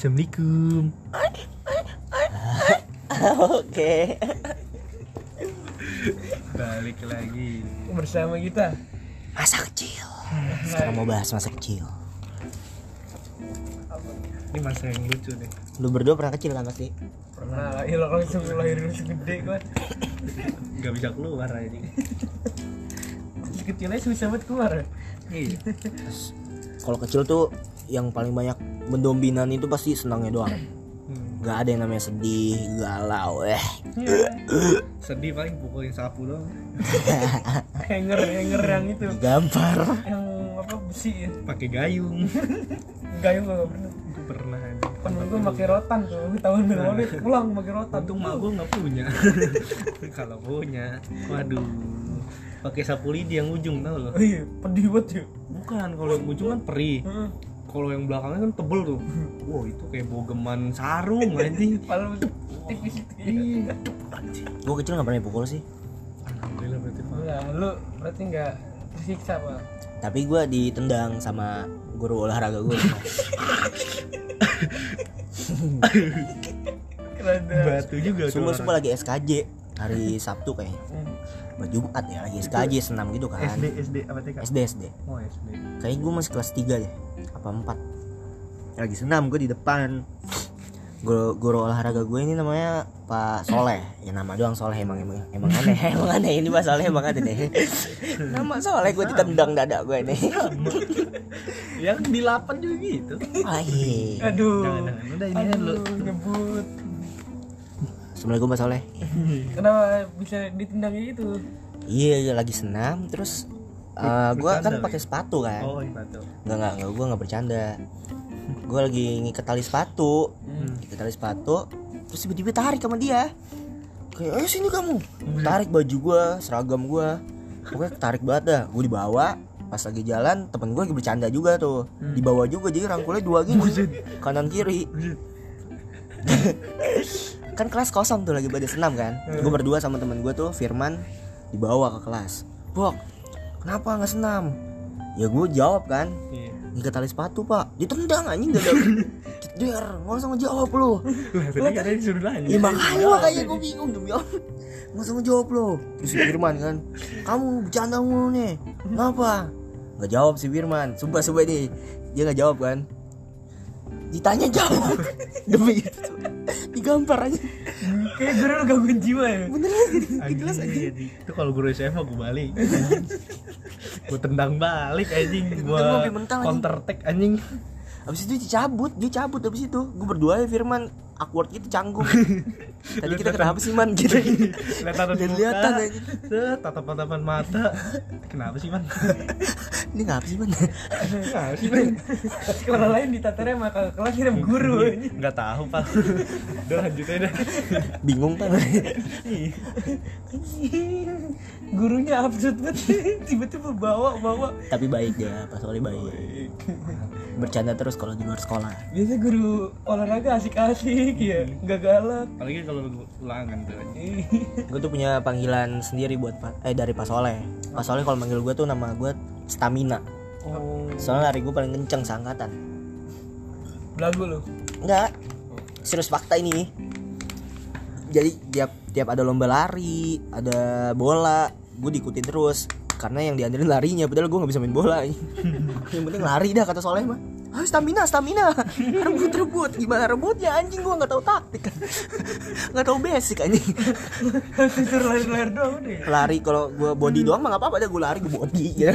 Assalamualaikum. Oke. Balik lagi. bersama kita Masa kecil. Sekarang mau bahas masa kecil. Ini masa yang lucu nih. Lu berdua pernah kecil kan pasti? pernah lah ya lo langsung lahir segede gua Gak bisa keluar aja. Kecilnya susah banget keluar Iya. Kalau kecil tuh yang paling banyak mendominan itu pasti senangnya doang. Hmm. Gak ada yang namanya sedih, galau, eh. Sedih paling pukulin sapu doang. hanger hanger yang itu Gampar. yang apa besi ya Pakai gayung. gayung gua gak pernah Gue pernah temen gua pakai rotan tuh tahun berapa pulang pakai rotan Untung mak gue nggak punya. Kalau punya, waduh. Pakai sapu lidi yang ujung tau lo. oh iya pedih banget ya Bukan, kalau yang ujung kan perih. Kalau yang belakangnya kan tebel tuh. Wow, itu kayak bogeman sarung anjing. Padahal tipis itu ya. Iya. Gue kecil gak pernah dipukul sih. Alhamdulillah berarti Pak. Lu berarti nggak tersiksa pak Tapi gue ditendang sama guru olahraga gue. Batu juga Sumpah sumpah lagi SKJ hari Sabtu kayaknya. Jumat ya lagi SKJ senam gitu kan. SD SD apa TK? SD SD. Oh SD. Kayaknya gue masih kelas 3 deh Apa 4 Lagi senam gue di depan. Guru, guru olahraga gue ini namanya Pak Soleh. Ya nama doang Soleh emang emang, emang aneh. Emang aneh ini Pak Soleh emang aneh. Deh Nama Soleh gue ditendang dada gue nih Yang di lapan juga gitu. Ah, iya. aduh. Jangan jangan. Udah ini dulu. ngebut. Assalamualaikum Pak Soleh. Kenapa bisa ditendang gitu? Iya iya, lagi senam Terus eh, Gue kan pakai sepatu kan. Oh iya batu. Enggak enggak, enggak gue enggak bercanda. Gue lagi ngikat tali sepatu. Hmm. Ngikat tali sepatu Terus tiba-tiba tarik sama dia. Kayak ayo sini kamu. Tarik baju gue, seragam gue Pokoknya tarik banget dah. Gue dibawa Pas lagi jalan temen gue lagi bercanda juga tuh. Dibawa juga jadi rangkulnya dua gini. Kanan kiri. Kan kelas kosong tuh lagi pada senam kan. Gue berdua sama temen gue tuh Firman Dibawa ke kelas. Bok Kenapa nggak senam? Ya gue jawab kan. Iya. Ngikat tali sepatu pak. Ditendang anjing gak ada. Der Gak usah ngejawab lo tadi katanya disuruh nanya. Ya makanya makanya gue bingung demi Allah. Gak usah ngejawab lo Terus si Firman kan. Kamu bercanda mulu nih. Kenapa? Gak jawab si Firman. Sumpah sumpah nih Dia gak jawab kan. Ditanya jawab. Demi itu Digampar aja. Kayak guru lu gangguin jiwa ya? Beneran Anjing, iya, di- Itu kalau guru SMA gue balik. gue tendang balik anjing. Gue counter attack anjing. Abis itu dicabut Dia cabut abis itu. Gue berdua ya Firman Awkward gitu canggung Tadi kita kenapa sih man gitu Lihat-lihatan muka. aja. Set, tatap-tatapan mata. Kenapa sih man? Ini ngapa sih man Kenapa sih man? sekolah lain ditatarnya sama kakak kelas kirim guru Nggak tahu pak. Udah lanjut aja dah. Bingung kan gurunya absurd banget tiba-tiba bawa bawa Tapi baik dia Pas Oli baik Bercanda terus kalau di luar sekolah biasa guru olahraga asik-asik ya nggak galak. Apalagi kalau lu ulangan tuh. Gue tuh punya panggilan sendiri buat eh dari Pak Soleh. Pak Soleh kalau manggil gue tuh nama gue Stamina. Oh. Soalnya lari gue paling kenceng seangkatan. Belagu lu? Enggak Serius fakta ini. Jadi tiap tiap ada lomba lari Ada bola Gue diikutin terus. Karena yang diandelin larinya Padahal gue gak bisa main bola Yang penting lari dah kata Soleh mah Ah, stamina, stamina, rebut, rebut. Gimana rebutnya anjing? Gue nggak tahu taktik, nggak tahu basic anjing. suruh lari-lari doang deh Lari kalau gue body doang mah nggak apa-apa, dah gue lari gue body. Ya.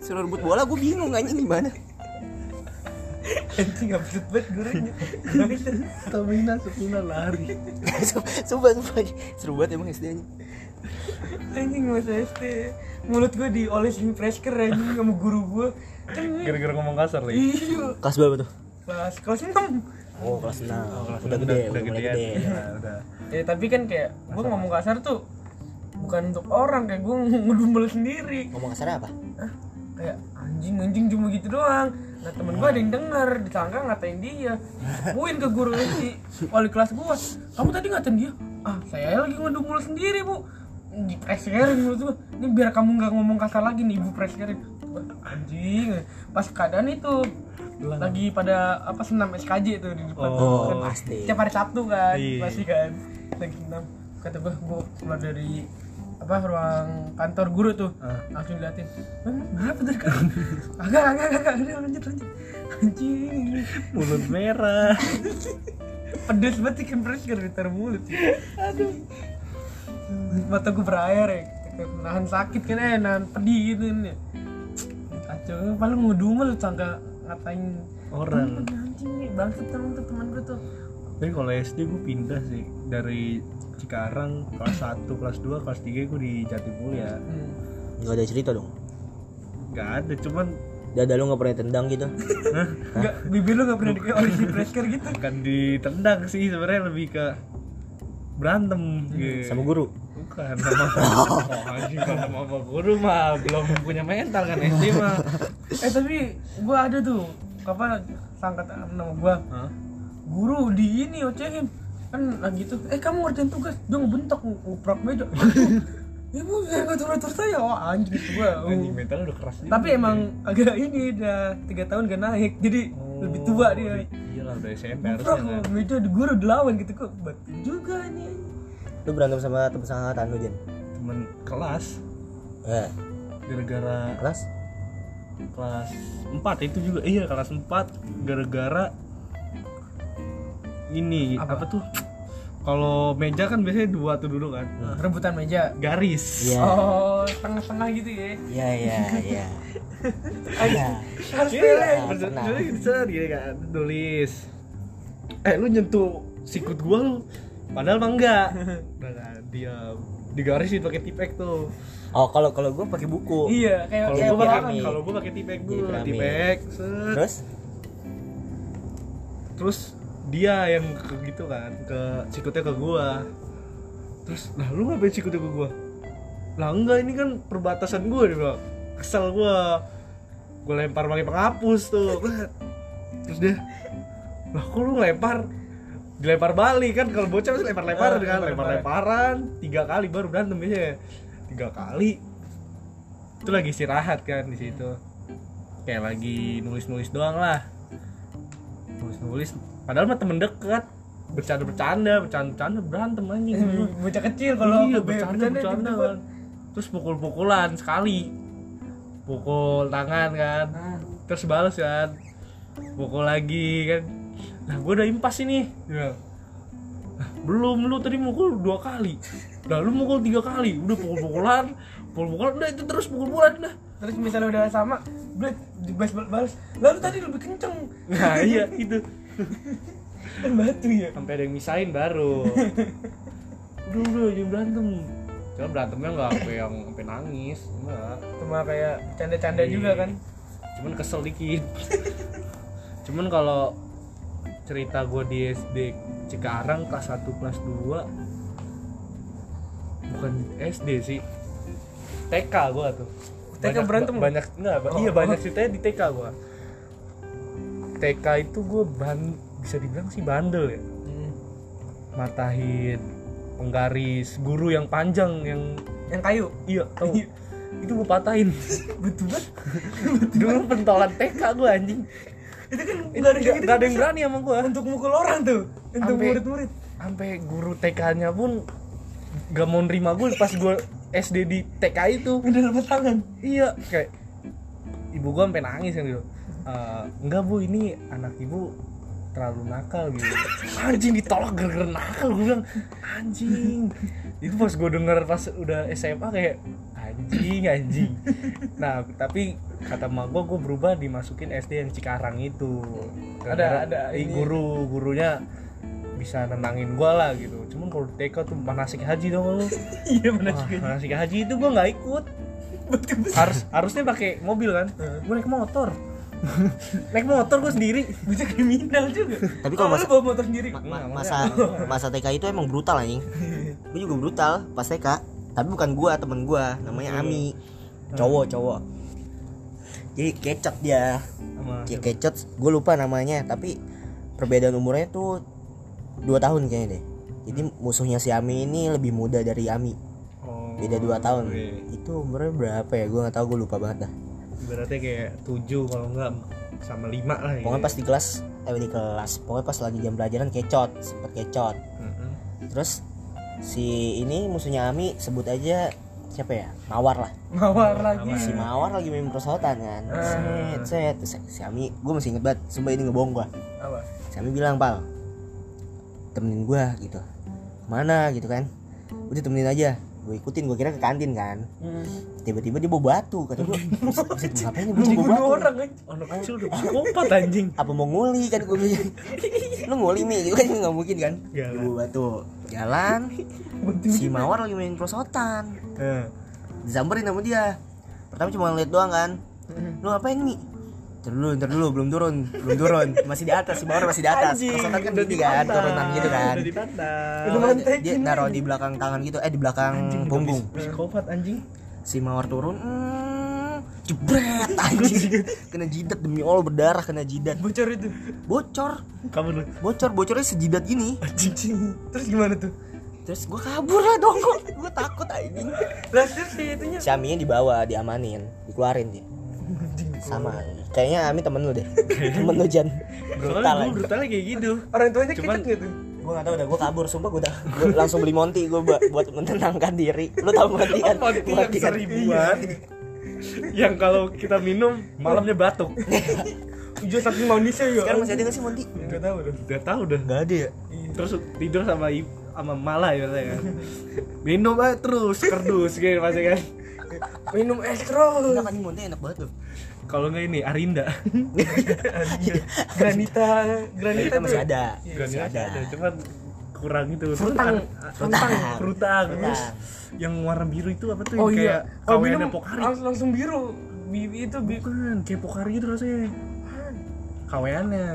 Suruh rebut bola, gue bingung anjing gimana. anjing absurd banget gurunya Stamina, stamina lari. sumpah, sumpah, seru banget emang SD nya. anjing masa SD mulut gue diolesin fresker anjing sama guru gue kan Gara-gara ngomong kasar lagi. iya. Kelas berapa tuh? kelas kelas enam. Oh kelas 6 Kelas Udah enam. gede, udah gede. Iya, udah. ya tapi kan kayak gue ngomong kasar tuh bukan untuk orang kayak gue ngedumel sendiri. Ngomong kasar apa? Hah? kayak anjing anjing cuma gitu doang. Nah temen gue ada yang denger disangka ngatain dia. Muin ke guru ini wali kelas gue kamu tadi ngatain dia? Ah saya lagi ngedumel sendiri bu. Di preskerin menurut gue ini biar kamu nggak ngomong kasar lagi nih ibu preskerin anjing pas keadaan itu Gelang. lagi pada apa senam SKJ tuh di depan. Oh, Kan pasti. tiap hari Sabtu kan Iya. pasti kan. Lagi senam kata gue gue keluar dari apa ruang kantor guru tuh. Ah. langsung liatin "Eh, kenapa tadi kan agak agak agak udah lanjut lanjut. Anjing. Mulut merah. Pedes banget chicken burger ditaruh mulut. Aduh. Mata gue berair ya. Kayak nahan sakit kan eh nahan pedih gitu kan ya kacau paling ngedumel sangka ngatain orang anjing nih bangsat temen tuh teman gue tuh tapi kalau SD gue pindah sih dari Cikarang kelas 1, kelas 2, kelas 3 gue di Jatimulia hmm. Gak ada cerita dong. Gak ada, cuman Dada lu gak pernah tendang gitu. Enggak, bibir lu gak pernah dikayak orisi bresker gitu bukan ditendang sih sebenarnya lebih ke berantem gitu. Sama guru. Bukan sama anjing kalau sama Bapak guru mah. Belum punya mental kan SD mah. Eh tapi gua ada tuh. Apa sangkatan nama gua? Hah? Guru di ini ocehin Kan lagi tuh Eh kamu ngerjain tugas. Dia ngebentak nguprak meja. Ibu saya ngatur-ngatur saya? Oh anjing gua. Anjing mental udah keras juga. Tapi emang agak ini udah tiga tahun gak naik. Jadi Oh, lebih tua dia. Iya lah udah SMP harusnya kan. meja di guru dilawan gitu kok. Betul juga nih Lu berantem sama temen sangkatan lu, Jen? Cuman kelas. Ya, gara-gara kelas? kelas 4 itu juga. Iya kelas 4 gara-gara ini apa, Apa? tuh? Kalau meja kan biasanya dua tuh dulu kan. Nah, Rebutan meja. Garis. Iya. Oh, tengah-tengah gitu ya. Iya, iya, iya. Iya. Harus Iya, pilih. Gitu, set, gini kan tulis eh lu nyentuh sikut gua lu padahal mah enggak. Nah, dia digarisin pakai tipek tuh. Oh, kalau kalau gue pakai buku. Iya, kayak kalau orang. pakai kalau gua pakai tipek dulu piramid. tipek set. Terus? Terus dia yang ke gitu kan ke sikutnya ke gua. Terus lah lu ngapain sikutnya ke gua? Lah enggak ini kan perbatasan gua dia bilang. Kesel gua. Gua lempar pakai penghapus tuh. Terus dia lah kok lu lempar dilempar balik kan kalau bocah pasti lempar lempar Ah, kan? lempar-lemparan. lempar lemparan tiga kali baru berantem biasanya. Tiga kali. Itu lagi istirahat kan di situ. Kayak lagi nulis nulis doang lah. Nulis nulis padahal mah temen dekat bercanda bercanda bercanda bercanda berantem anjing. Eh, Bocah kecil kalau iya be- bercanda bercanda kan terus pukul pukulan sekali. Pukul tangan kan. Nah, terus balas kan. Pukul lagi kan nah gue udah impas ini "Lah, belum lu tadi mukul dua kali nah lu mukul tiga kali udah pukul pukulan pukul pukulan udah itu terus pukul pukulan udah Terus misalnya udah sama, Bled, dibales balas. Lalu tadi lebih kenceng. nah iya itu Kan batu ya. sampai ada yang misahin baru udah udah jangan berantem Cuma berantemnya nggak sampai yang sampai nangis enggak Cuma kayak canda-canda Iya. juga kan. cuman kesel dikit cuman kalau cerita gue di SD Cikarang kelas 1 kelas 2 bukan SD sih TK gue tuh TK berantem lu? banyak enggak ba- Oh. iya banyak ceritanya di TK gue TK itu gue ban bisa dibilang sih bandel ya Hmm. matahin penggaris guru yang panjang yang Yang kayu. iya tau itu gue patahin Betul banget. dulu pentolan TK gue anjing Itu kan itu nggak ada gitu. ada yang berani sama gue untuk mukul orang tuh. Untuk murid-murid. sampai guru TK-nya pun gak mau nerima gue pas gue SD di TK itu. Udah lepas tangan. iya kayak ibu gue sampai nangis kan gitu. "Eh, enggak bu ini anak ibu terlalu nakal gitu. Anjing ditolak gara-gara nakal gue bilang. Anjing. Itu pas gue denger pas udah SMA kayak anjing anjing. Nah tapi kata emak gue gue berubah dimasukin SD yang Cikarang itu ada i- ini. guru gurunya bisa nenangin gue lah gitu cuman kalau TK tuh manasik haji dong lu Iya juga. manasik haji itu gue nggak ikut harus harusnya pakai mobil kan gue naik motor naik motor gue sendiri Bisa kriminal juga. Tapi kalau Oh, mas- lu bawa motor sendiri. Ma- Enggak, ma- masa masa TK itu emang brutal anjing. Gue juga brutal pas TK. Tapi bukan gua, temen gua, namanya Ami. Cowok, cowok. Jadi kecot dia. sama Ya kecot, gue lupa namanya, tapi perbedaan umurnya tuh dua tahun kayaknya deh. Jadi musuhnya si Ami ini lebih muda dari Ami, oh, beda dua tahun. oke. Itu umurnya berapa ya? Gue nggak tahu, gue lupa banget dah. Ibaratnya kayak tujuh kalau enggak sama lima lah ya. pokoknya pas di kelas eh di kelas pokoknya pas lagi jam pelajaran kecot sempet kecot Mm-mm. terus si ini musuhnya Ami sebut aja siapa ya? Mawar lah. Mawar lagi. Si Mawar lagi main perosotan kan. Set set. Terus si Ami gue masih inget banget sumpah ini ngebohong gua. Apa? Si Ami bilang pal temenin gua gitu. Mana gitu kan. Udah temenin aja gue ikutin. Gue kira ke kantin kan. Tiba-tiba dia bawa batu kata gue "Buset, ngapain nih Jadi bawa batu? orang aja anak kecil udah psikopat anjing. Apa mau nguli kan gue bilang. Lu nguli mi? Gitu kan nggak mungkin kan. Dia bawa batu jalan. Si mawar lagi main prosotan. Eh, disamperin sama dia. Pertama cuma ngeliat doang kan. Lu ngapain mi? Ntar dulu, ntar dulu, belum turun, belum turun, masih di atas, si mawar masih di atas. Prosotan kan udah gini kan, turunan gitu kan. Dia naruh di belakang tangan gitu, eh di belakang punggung. psikopat anjing. Si mawar turun, hmm, jebret anjing. Kena jidat demi Allah berdarah kena jidat. bocor itu? Bocor, kamu lu bocor, bocornya sejidat gini. anjing. Terus gimana tuh? Terus gue kabur lah dong, gue takut anjing. lah terus si itunya? Si Aminya dibawa, diamanin, dikeluarin dia. Sama, kayaknya Ami temen lu deh, temen lu Jan. Brutal gue brutalnya kayak gitu. Orang tuanya Cuman- kecet gitu gue gak tau udah gue kabur sumpah gue udah langsung beli monty gue buat, menenangkan diri. Lu tau monty kan? Monty yang Monty kan? seribuan yang kalau kita minum malamnya batuk. Ujo saking manisnya ya. Sekarang masih ada gak sih Enggak tahu dong udah tahu udah. Gak ada ya? Terus tidur sama ibu sama malah ya katanya kan? Minum aja terus kerdus gitu pasti kan? Minum es terus. Enggak kan ini monty enak banget tuh kalau nggak ini Arinda. Granita Granita kita masih tuh ada Gak masih ada cuman kurang itu. Frutang. frutang. Frutang. Terus yang warna biru itu apa tuh? Oh yang iya. kayak Kalau kawennya minum Pokari langsung, langsung biru. Bibi itu bi bukan kayak Pokari gitu rasanya. Kawennya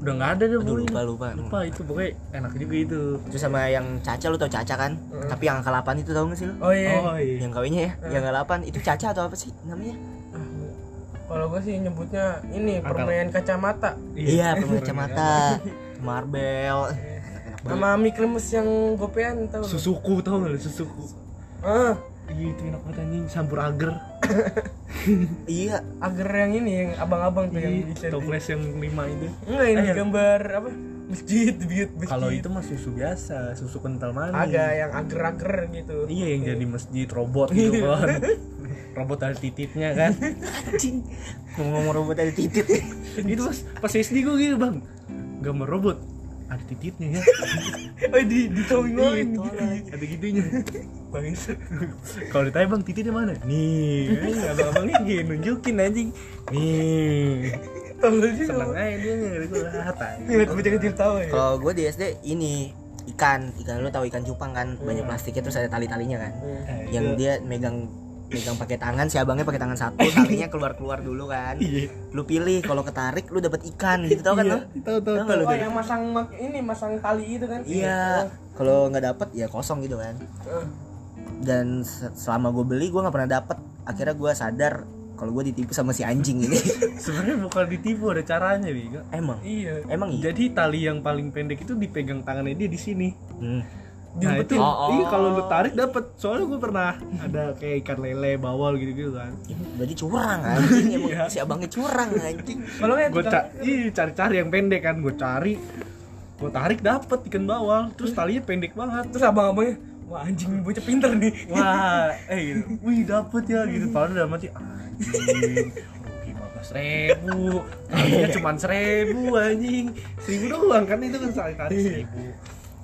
udah nggak ada deh Aduh, lupa, lupa. lupa itu pokoknya enak juga itu. Terus sama yang Caca lu tau Caca kan? Tapi yang angka 8 itu tau gak sih lu? Oh iya. Oh iya. Yang kawinnya ya? Yang angka 8 itu Caca atau apa sih namanya? Kalau gue sih nyebutnya ini permen kacamata. Iya pemain kacamata. Marbel. Banget sama mie kremes yang gopean tau susuku tau gak susuku? Ah, iya itu enak banget anjing. Campur agar. Iya agar yang ini yang abang-abang tuh yang Iya, toples yang lima itu. Enggak ini gambar apa? Masjid, masjid, masjid. kalau itu mah susu biasa susu kental manis. Agak yang agar-agar gitu. iya yang jadi masjid robot gitu kan. Robot ada tititnya kan. Anjing. Ngomong-ngomong robot ada titit. Itu pas pas SD gue gitu bang. Gambar robot ada tititnya ya. Oh di di towing gitu. ada gitunya. Bangis. kalau ditanya bang tititnya mana? Nih eh, abang-abangnya gini nunjukin anjing. Nih. Seneng aja dia ngeliat gue lihat Ngeliat bocah kecil tahu ya. Kalau gue di SD ini ikan, ikan lu tahu ikan cupang kan, banyak plastiknya terus ada tali-talinya kan. Eh, Yang dia megang megang pakai tangan, si abangnya pakai tangan satu, talinya keluar-keluar dulu kan. Iya. Lu pilih kalau ketarik lu dapat ikan gitu tau kan tahu Tahu nggak lu? Oh yang masang ini masang tali itu kan? Iya. Kalau nggak dapet ya kosong gitu kan. Eh, Dan se- selama gue beli gue nggak pernah dapet. Akhirnya gue sadar kalau gue ditipu sama si anjing ini. sebenarnya bukan ditipu ada caranya Biga Emang? Iya. Emang iya? jadi tali yang paling pendek itu dipegang tangannya dia di sini Hmm. Nah itu, Oh, oh. iya kalau lu tarik dapat. Soalnya gue pernah ada kayak ikan lele, bawal gitu-gitu kan. Berarti curang anjing emang Iya. si abangnya curang anjing. Kalau Gue ca ih, cari-cari yang pendek kan, gue cari, gue tarik dapet ikan bawal, terus talinya pendek banget. terus abang-abangnya wah anjing ini bocah pinter nih. Wah, eh gitu. Wih dapet ya gitu. Padahal dalam hati anjing. Rugi lima belas ribu, talinya cuma seribu anjing, seribu doang kan itu kan sekali tarik seribu.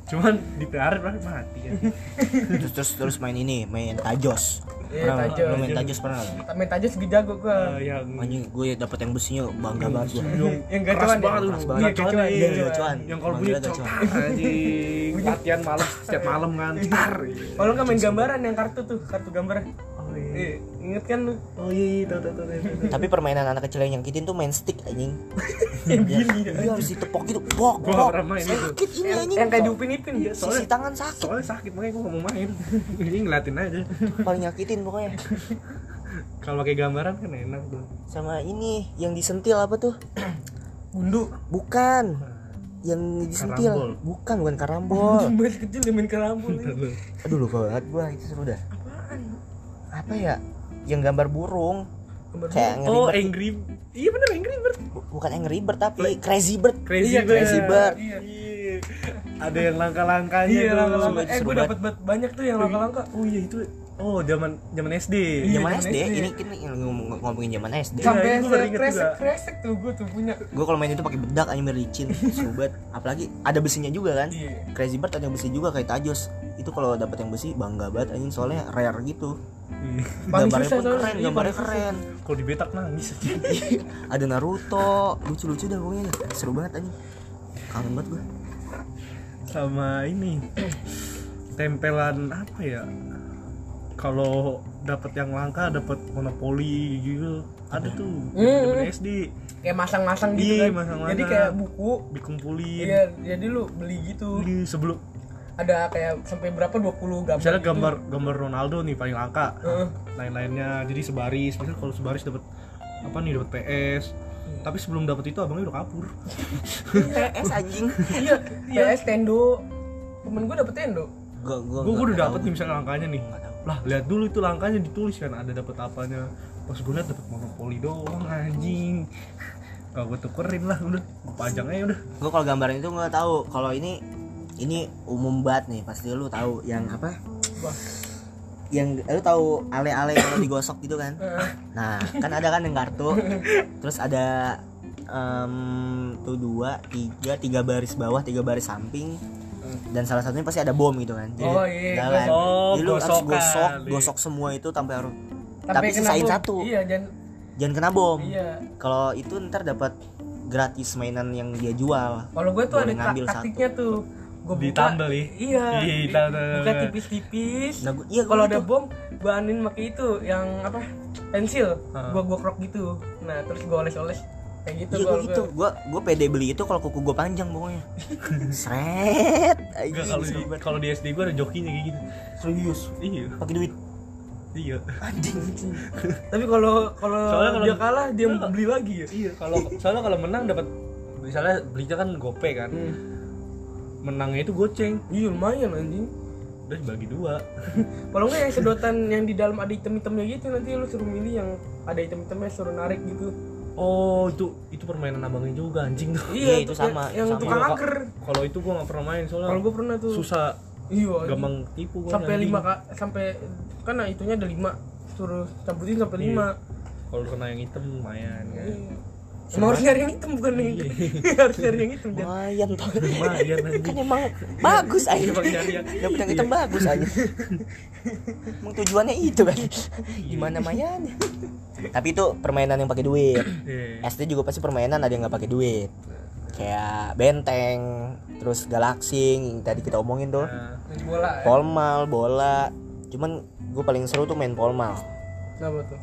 Cuman ditarik lah mati kan. terus terus terus main ini main tajos Iya, Pernah tajos. Lu main tajos pernah nggak? Main tajos juga jago gua. Eh, yang anjing gue dapet yang besinya bangga banget gue yang gacuan ya? banget banget. Iya, Gacuan, iya. gacuan. yang kalau bunyi gacuan. anjing latihan malam setiap malam kan tar Kalau nggak main gambaran yang kartu tuh, kartu gambar. oh iya Inget kan lu? oh iya tahu tahu tahu tahu. tapi permainan anak kecil yang nyakitin tuh main stick anjing Yang gini ya. dia harus ditepok gitu pok Gua pok sakit ini anjing yang kayak diupin-ipin ya. sisi tangan sakit soalnya sakit makanya gue gak mau main ini ngeliatin aja paling nyakitin pokoknya kalau pakai gambaran kan enak tuh sama ini yang disentil apa tuh Bundu. bukan yang disentil Karambol. bukan bukan karambol Masih kecil dia main kerambul. ya. Lu. aduh lupa banget gua itu seru dah Apaan? apa ya yang gambar burung Gambar kayak bundu. oh ngeribet angry iya bener angry bird bukan Angry Bird tapi Crazy Bird Crazy Iya, Bird. Crazy Bird Iya. Iya. Ada yang langka-langkanya Iya, tuh. langka-langka. Eh, gue banget. dapat banyak tuh yang langka-langka. Oh iya itu. Oh, zaman zaman SD. Iya, zaman zaman SD, SD. ini kita ngomong- ngomongin zaman SD Sam- Sampai baru inget kresek kresek tuh gue tuh punya. gue kalau main itu pakai bedak aja mericin sobat apalagi ada besinya juga kan Iya. Crazy Bird ada yang besi juga kayak Tajos itu kalau dapet yang besi bangga banget anjing soalnya rare gitu Iya. Paling gambarnya susah pun keren Iya, gambarnya keren Kalau dibetak nangis aja. ada Naruto lucu-lucu dah pokoknya seru banget anjing kangen banget gue Sama ini. Tempelan apa ya? Kalau dapat yang langka dapat monopoli gitu. Ada tuh Hmm. zaman SD Kayak masang-masang gitu Iya, kan. masang-masang. Jadi kayak buku. dikumpulin. Iya, jadi lu beli gitu. Beli sebelum Ada kayak sampai berapa 20 gambar. misalnya gitu. gambar gambar Ronaldo nih paling langka. Heeh. Lain-lainnya jadi sebaris. Misal kalau sebaris dapat apa nih dapat PS. Tapi sebelum dapat itu abangnya udah kabur. PS anjing Iya, PS Tendo. Temen gue dapet Tendo. gue gue gue udah dapet nih misalnya langkanya nih lah lihat dulu itu langkanya ditulis kan ada dapat apanya pas gue lihat dapat monopoli doang anjing gak gue tukerin lah udah gue pajang aja udah gue kalau gambaran itu nggak tahu kalau ini ini umum banget nih pasti lu tahu yang apa Wah. yang lu tahu ale-ale kalau digosok gitu kan nah kan ada kan yang kartu terus ada em, tuh dua tiga tiga baris bawah tiga baris samping dan salah satunya pasti ada bom gitu kan jadi Oh, iya, dalam. gosok. Oh, Jadi lu harus gosok Iya. gosok semua itu sampai harus tapi sisain satu Iya, jangan jangan kena bom iya. kalau itu ntar dapat gratis mainan yang dia jual Kalau gue tuh Boleh ada taktiknya tuh. Gue buka. Ditambal ya? Iya. Iya, ditambal. Buka tipis-tipis. Nah, gua- iya, Kalau gitu. ada bom, gue anin pakai itu yang apa? Pensil. Ah. Gue gua krok gitu. Nah, terus gue oles-oles kayak gitu Iya gue gitu, gue gue pede beli itu kalau kuku gue panjang pokoknya. Seret. Kalau di, kalau di SD gue ada jokinya kayak gitu serius. iya Pakai duit. iya Anjing. Tapi kalau kalau Soalnya kalau- dia kalah dia beli lagi ya. iya kalau soalnya kalau menang dapat misalnya belinya kan gope kan Hmm. Menangnya itu goceng Iya lumayan anjing. udah dibagi dua Kalau enggak yang sedotan yang di dalam ada item-itemnya gitu nanti lu suruh milih yang ada item-itemnya suruh narik gitu. oh itu itu permainan abangnya juga anjing tuh Iya, itu sama, Yang sama. tukang Iya, angker. kalau itu gue nggak pernah main soalnya Kalau gue pernah tuh. susah Iya. gampang tipu gua sampai lima kak sampai kan nah, itunya ada lima suruh campurin sampai Iya. lima kalau kena yang hitam lumayan kan Iya. Emang harus nyari yang hitam bukan yang harus nyari yang hitam Lumayan tuh. lumayan kan anjing emang bagus aja. Emang nyari yang- Dapet yang hitam bagus aja. Emang tujuannya itu kan. Gimana mainannya? Tapi itu permainan yang pakai duit. Iya. SD juga pasti permainan ada yang nggak pakai duit. Kayak benteng, terus galaxing yang tadi kita omongin tuh. Bola ya. Polmal, bola. Cuman gue paling seru tuh main polmal. Kenapa tuh?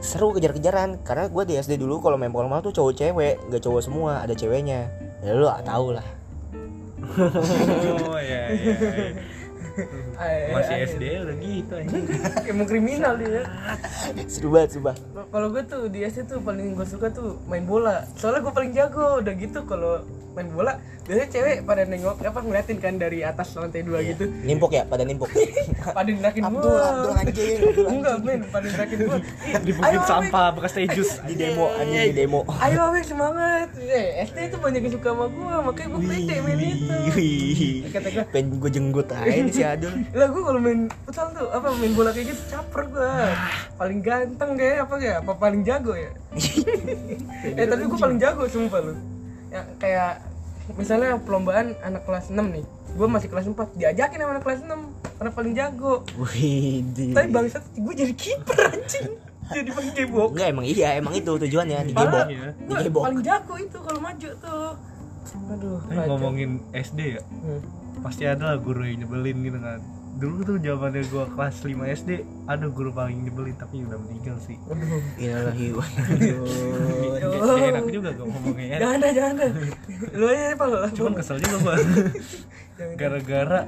Seru kejar-kejaran karena gue di SD dulu kalau main polmal tuh cowok cewek, nggak cowok semua, ada ceweknya. Ya lu tau lah. oh iya iya, iya. Masih SD udah gitu anjing Emang kriminal dia. Seru banget sumpah. Kalau gue tuh di SD tuh paling gue suka tuh main bola. Soalnya gue paling jago. Udah gitu kalau main bola biasanya cewek pada nengok apa ngeliatin kan dari atas lantai dua gitu. Nimpuk ya, pada nimpuk. Pada ngerakin gua. Abdul, Abdul anjing, Abdul Enggak, men, pada ngerakin gua. Ayo, sampah bekas teh jus di demo anjing di demo. Ayo Awe semangat. Eh, SD itu banyak yang suka sama gua, makanya gua pede main itu. Kata gua, Pengen gue jenggut aja si Adul. Lah gua kalau main futsal tuh apa main bola kayak gitu caper gua. Paling ganteng kayak apa ya? Apa paling jago ya? eh tapi gua paling jago sumpah lu. Ya kayak misalnya perlombaan anak kelas 6 nih. Gua masih kelas 4, diajakin sama anak kelas 6 karena paling jago. Wih. Tapi bangsat gua jadi kiper anjing. Jadi paling gebok. Enggak emang iya, emang itu tujuannya Parah. digebok. Iya. Gua Digebok. paling jago itu kalau maju tuh. Aduh, Tapi ngomongin SD ya Hmm. pasti ada lah guru yang nyebelin gitu kan dulu tuh zamannya gua kelas 5 SD ada guru paling nyebelin tapi udah meninggal sih. Aduh. Innalillahi wa enak juga gak ngomongnya. Ya Jangan dah, jangan dah. Lu aja apa lu? cuman kesel juga gua. Gara-gara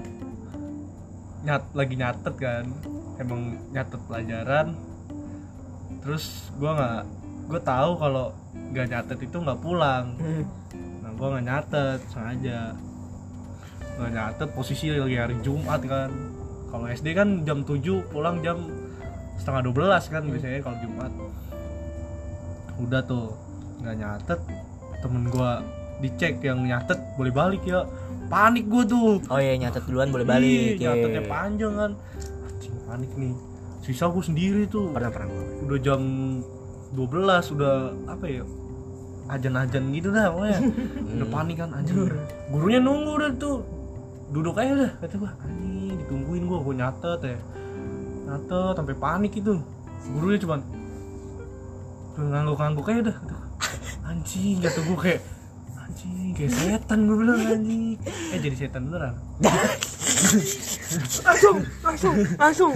nyat lagi nyatet kan. Emang nyatet pelajaran. Terus gua nggak gua tahu kalau nggak nyatet itu nggak pulang. Hmm. nah gua nggak nyatet sengaja. Nggak nyatet posisi lagi hari Jumat kan kalau SD kan jam 7 pulang jam setengah 12 kan biasanya kalau Jumat. Udah tuh nggak nyatet. Temen gua dicek yang nyatet boleh balik ya. Panik gua tuh. Oh iya nyatet duluan boleh balik Ih, ya. nyatetnya panjang kan. Anjing panik nih. Sisa gua sendiri tuh. Pernah pernah udah jam 12 udah apa ya ajan-ajan gitu dah pokoknya. Udah panik kan anjing. Gurunya nunggu udah tuh. Duduk aja udah kata gua. anjing ditungguin gua gua nyatet ya nyatet sampai panik itu. Gurunya cuman ngangguk-ngangguk aja udah gua. anjing kata gua kayak anjing kayak setan gua bilang anjing. Eh jadi setan beneran? Langsung langsung langsung